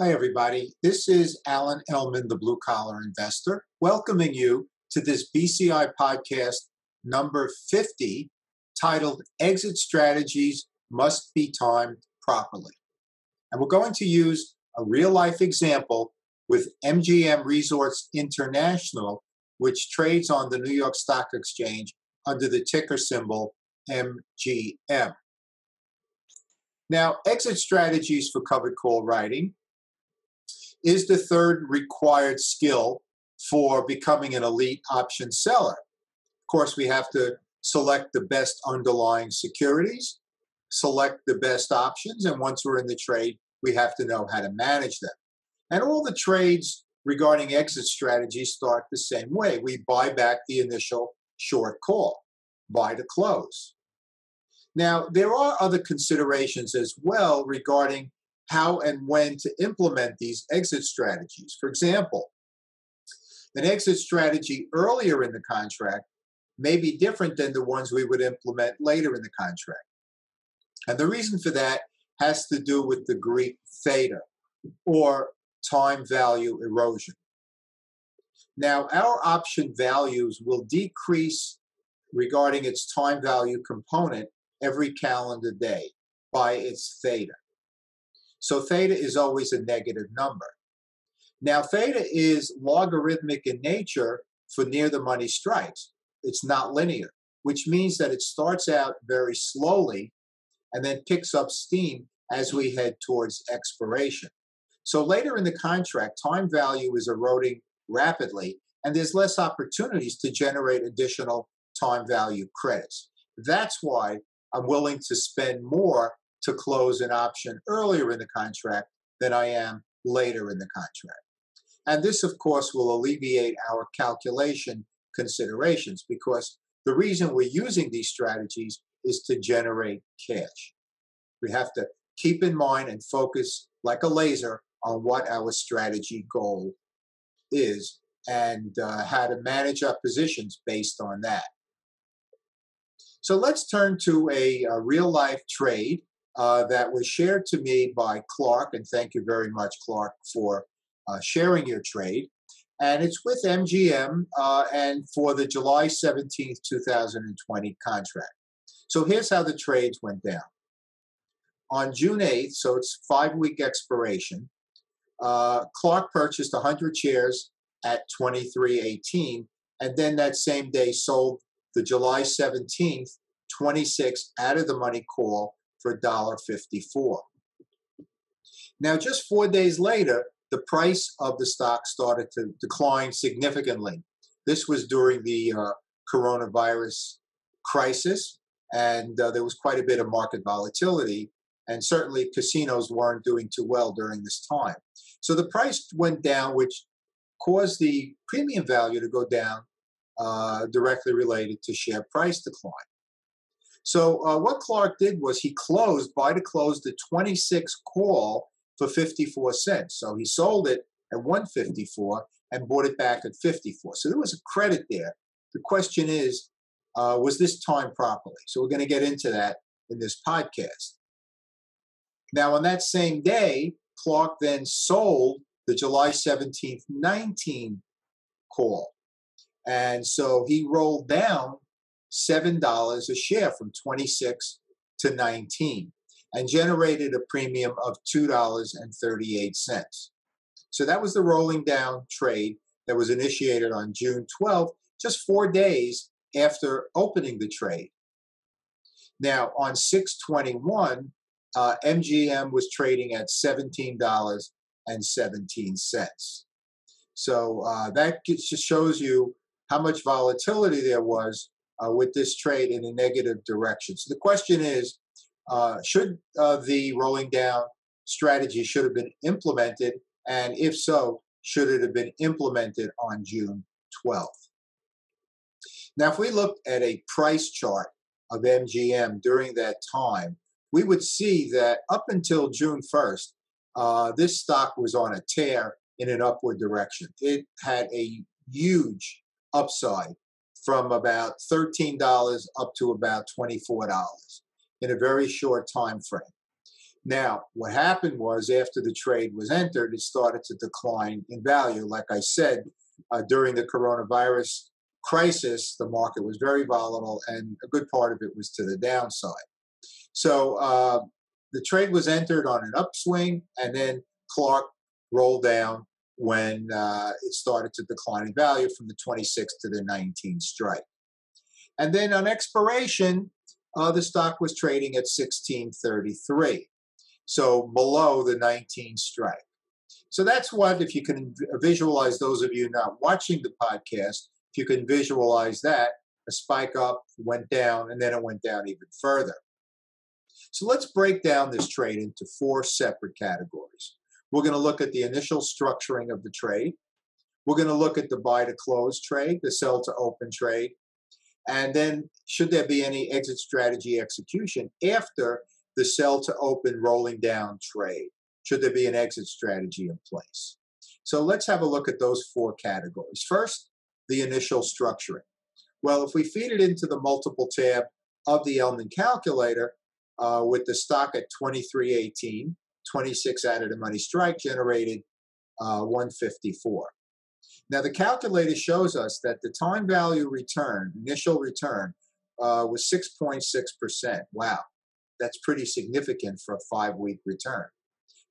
Hi, everybody. This is Alan Ellman, the Blue Collar Investor, welcoming you to this BCI podcast number 50 titled Exit Strategies Must Be Timed Properly. And we're going to use a real life example with MGM Resorts International, which trades on the New York Stock Exchange under the ticker symbol MGM. Now, exit strategies for covered call writing is the third required skill for becoming an elite option seller. Of course, we have to select the best underlying securities, select the best options, and once we're in the trade, we have to know how to manage them. And all the trades regarding exit strategies start the same way. We buy back the initial short call, buy to close. Now, there are other considerations as well regarding how and when to implement these exit strategies. For example, an exit strategy earlier in the contract may be different than the ones we would implement later in the contract. And the reason for that has to do with the Greek theta or time value erosion. Now, our option values will decrease regarding its time value component every calendar day by its theta. So theta is always a negative number. Now, theta is logarithmic in nature for near the money strikes. It's not linear, which means that it starts out very slowly and then picks up steam as we head towards expiration. So later in the contract, time value is eroding rapidly, and there's less opportunities to generate additional time value credits. That's why I'm willing to spend more to close an option earlier in the contract than I am later in the contract. And this, of course, will alleviate our calculation considerations because the reason we're using these strategies is to generate cash. We have to keep in mind and focus like a laser on what our strategy goal is and uh, how to manage our positions based on that. So let's turn to a, a real life trade uh, that was shared to me by Clark, and thank you very much, Clark, for uh, sharing your trade. And it's with MGM uh, and for the July 17th, 2020 contract. So here's how the trades went down. On June 8th, so it's five week expiration, uh, Clark purchased 100 shares at 23.18, and then that same day sold the July 17th 26 out of the money call for $1.54. Now, just four days later, the price of the stock started to decline significantly. This was during the uh, coronavirus crisis, and uh, there was quite a bit of market volatility. And certainly, casinos weren't doing too well during this time. So the price went down, which caused the premium value to go down, uh, directly related to share price decline. So uh, what Clark did was he closed, buy to close the 26 call for 54 cents. So he sold it at 154 and bought it back at 54. So there was a credit there. The question is, uh, was this timed properly? So we're going to get into that in this podcast. Now, on that same day, Clark then sold the July 17th, 19 call. And so he rolled down $7 a share from 26 to 19 and generated a premium of $2.38. So that was the rolling down trade that was initiated on June 12th, just four days after opening the trade. Now, on 621, uh, MGM was trading at $17.17. So uh, that just shows you how much volatility there was uh, with this trade in a negative direction. So the question is, uh, should uh, the rolling down strategy should have been implemented, and if so, should it have been implemented on June 12th? Now, if we look at a price chart of MGM during that time, we would see that up until June 1st, uh, this stock was on a tear in an upward direction. It had a huge upside from about $13 up to about $24 in a very short time frame. Now, what happened was after the trade was entered, it started to decline in value. Like I said, uh, during the coronavirus crisis, the market was very volatile, and a good part of it was to the downside. So uh, the trade was entered on an upswing, and then Clark rolled down when uh, it started to decline in value from the 26 to the 19 strike. And then on expiration, uh, the stock was trading at 1633 so below the 19 strike. So that's what, if you can visualize those of you not watching the podcast, if you can visualize that, a spike up, went down, and then it went down even further. So let's break down this trade into four separate categories. We're going to look at the initial structuring of the trade. We're going to look at the buy to close trade, the sell to open trade, and then should there be any exit strategy execution after the sell to open rolling down trade? Should there be an exit strategy in place? So let's have a look at those four categories. First, the initial structuring. Well, if we feed it into the multiple tab of the Ellman calculator uh, with the stock at 2318, 26 out of the money strike generated uh, 154. Now, the calculator shows us that the time value return, initial return, uh, was 6.6%. Wow that's pretty significant for a five week return.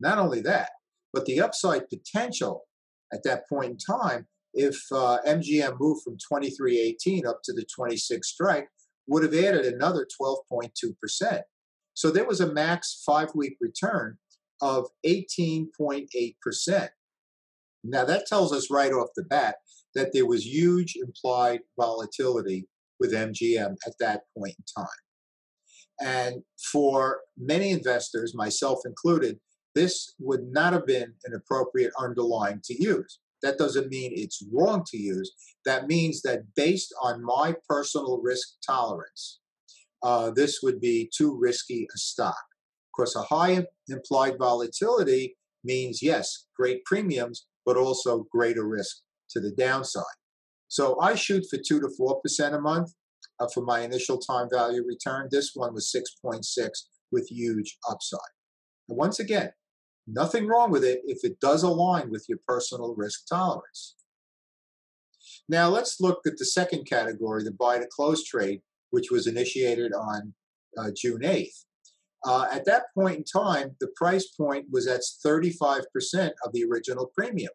Not only that, but the upside potential at that point in time, if uh, MGM moved from 23.18 up to the 26 strike, would have added another 12.2%. So there was a max five week return of 18.8%. Now that tells us right off the bat that there was huge implied volatility with MGM at that point in time. And for many investors, myself included, this would not have been an appropriate underlying to use. That doesn't mean it's wrong to use. That means that based on my personal risk tolerance, uh, this would be too risky a stock. Course, a high implied volatility means, yes, great premiums, but also greater risk to the downside. So I shoot for 2 to 4% a month uh, for my initial time value return. This one was 6.6 with huge upside. And once again, nothing wrong with it if it does align with your personal risk tolerance. Now let's look at the second category, the buy to close trade, which was initiated on uh, June 8th. Uh, at that point in time, the price point was at 35% of the original premium.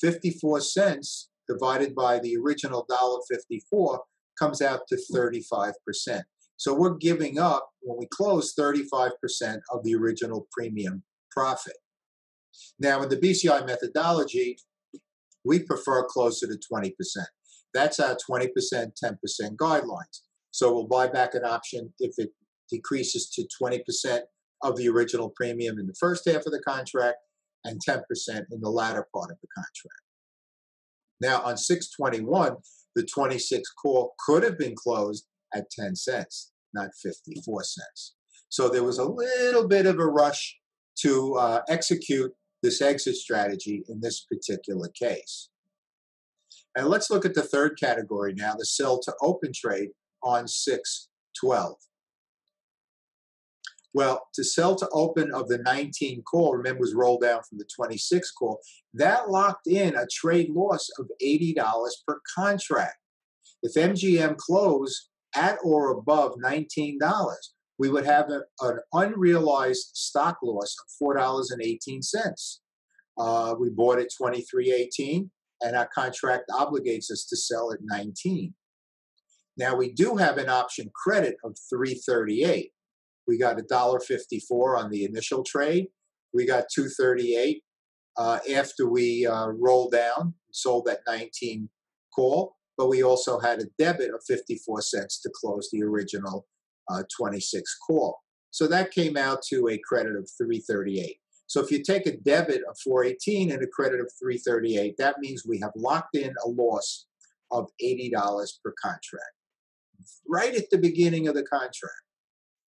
54 cents divided by the original $1.54 comes out to 35%. So we're giving up, when we close, 35% of the original premium profit. Now, in the BCI methodology, we prefer closer to 20%. That's our 20%, 10% guidelines. So we'll buy back an option if it decreases to 20% of the original premium in the first half of the contract and 10% in the latter part of the contract. Now, on 621, the 26 call could have been closed at 10 cents, not 54 cents. So there was a little bit of a rush to uh, execute this exit strategy in this particular case. And let's look at the third category now, the sell to open trade on 612. Well, to sell to open of the 19 call, remember was rolled down from the 26 call, that locked in a trade loss of $80 per contract. If MGM closed at or above $19, we would have a, an unrealized stock loss of $4.18. Uh, we bought at 23.18 and our contract obligates us to sell at 19. Now we do have an option credit of 338. We got $1.54 on the initial trade. We got 238 uh, after we uh, rolled down, sold that 19 call, but we also had a debit of 54 cents to close the original uh, 26 call. So that came out to a credit of 338. So if you take a debit of 418 and a credit of 338, that means we have locked in a loss of $80 per contract right at the beginning of the contract.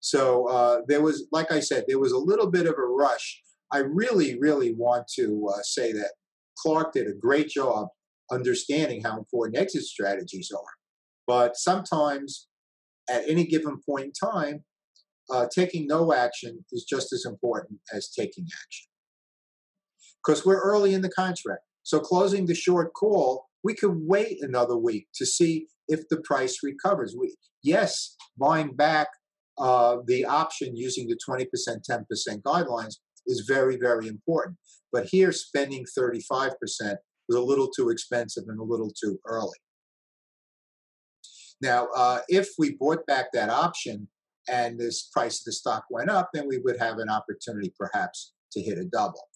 So uh, there was, like I said, there was a little bit of a rush. I really, really want to uh, say that Clark did a great job understanding how important exit strategies are. But sometimes, at any given point in time, uh, taking no action is just as important as taking action. Because we're early in the contract. So closing the short call, we could wait another week to see if the price recovers. We, yes, buying back uh, the option using the 20%, 10% guidelines is very, very important. But here, spending 35% was a little too expensive and a little too early. Now, uh, if we bought back that option and this price of the stock went up, then we would have an opportunity perhaps to hit a double.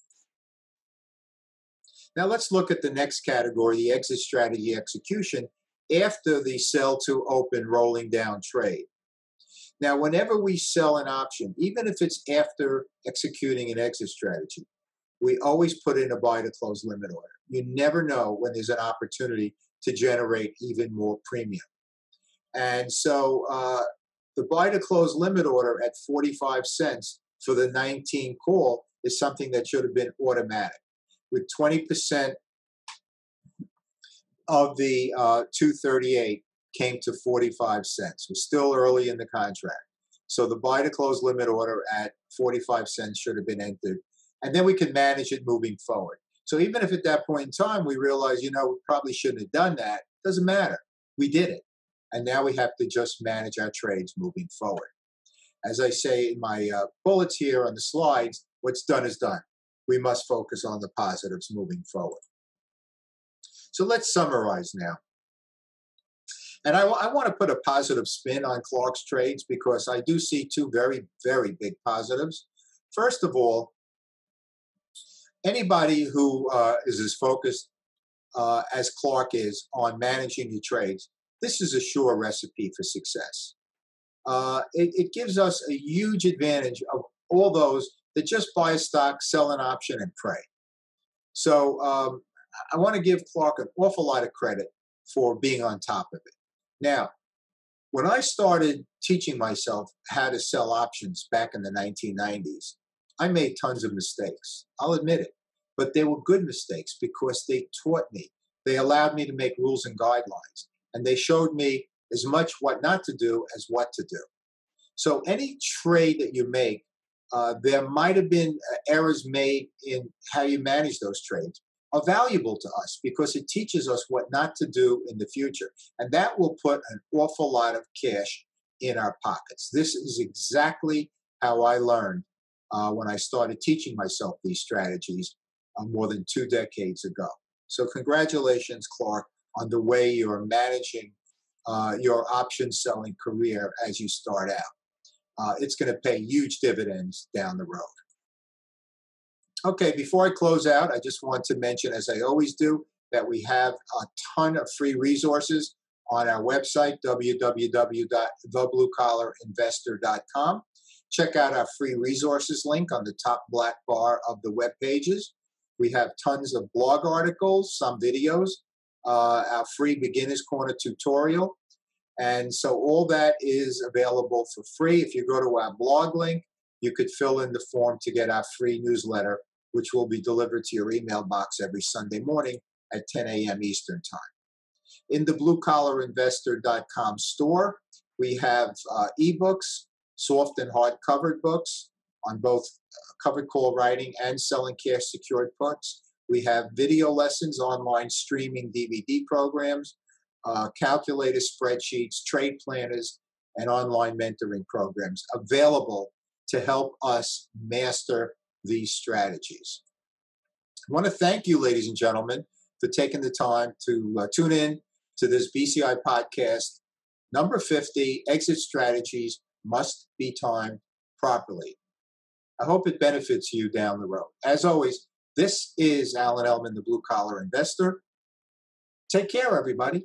Now let's look at the next category, the exit strategy execution after the sell to open rolling down trade. Now, whenever we sell an option, even if it's after executing an exit strategy, we always put in a buy to close limit order. You never know when there's an opportunity to generate even more premium. And so uh, the buy to close limit order at 45 cents for the 19 call is something that should have been automatic. With 20% of the uh, 238 came to 45 cents. We're still early in the contract. So the buy to close limit order at 45 cents should have been entered. And then we can manage it moving forward. So even if at that point in time we realize, you know, we probably shouldn't have done that, doesn't matter. We did it. And now we have to just manage our trades moving forward. As I say in my uh, bullets here on the slides, what's done is done. We must focus on the positives moving forward. So let's summarize now. And I, I want to put a positive spin on Clark's trades because I do see two very, very big positives. First of all, anybody who uh, is as focused uh, as Clark is on managing your trades this is a sure recipe for success. Uh, it, it, gives us a huge advantage of all those that just buy a stock, sell an option, and pray. So um, I want to give Clark an awful lot of credit for being on top of it. Now, when I started teaching myself how to sell options back in the 1990s, I made tons of mistakes. I'll admit it. But they were good mistakes because they taught me. They allowed me to make rules and guidelines and they showed me as much what not to do as what to do. So any trade that you make, uh, there might have been uh, errors made in how you manage those trades are valuable to us because it teaches us what not to do in the future. And that will put an awful lot of cash in our pockets. This is exactly how I learned uh, when I started teaching myself these strategies uh, more than two decades ago. So, congratulations, Clark, on the way you're managing uh, your option selling career as you start out. Uh, it's going to pay huge dividends down the road. Okay, before I close out, I just want to mention, as I always do, that we have a ton of free resources on our website, www.thebluecollarinvestor.com. Check out our free resources link on the top black bar of the web pages. We have tons of blog articles, some videos, uh, our free Beginner's Corner tutorial. And so all that is available for free. If you go to our blog link, you could fill in the form to get our free newsletter, which will be delivered to your email box every Sunday morning at 10 a.m. Eastern Time. In the bluecollarinvestor.com store, we have uh, ebooks, soft and hard covered books on both uh, covered call writing and selling cash secured puts. We have video lessons, online streaming DVD programs, uh, calculator spreadsheets, trade planners, and online mentoring programs available to help us master these strategies. I want to thank you, ladies and gentlemen, for taking the time to uh, tune in to this BCI podcast. Number 50 Exit Strategies Must Be Timed Properly. I hope it benefits you down the road. As always, this is Alan Ellman, the Blue Collar Investor. Take care, everybody.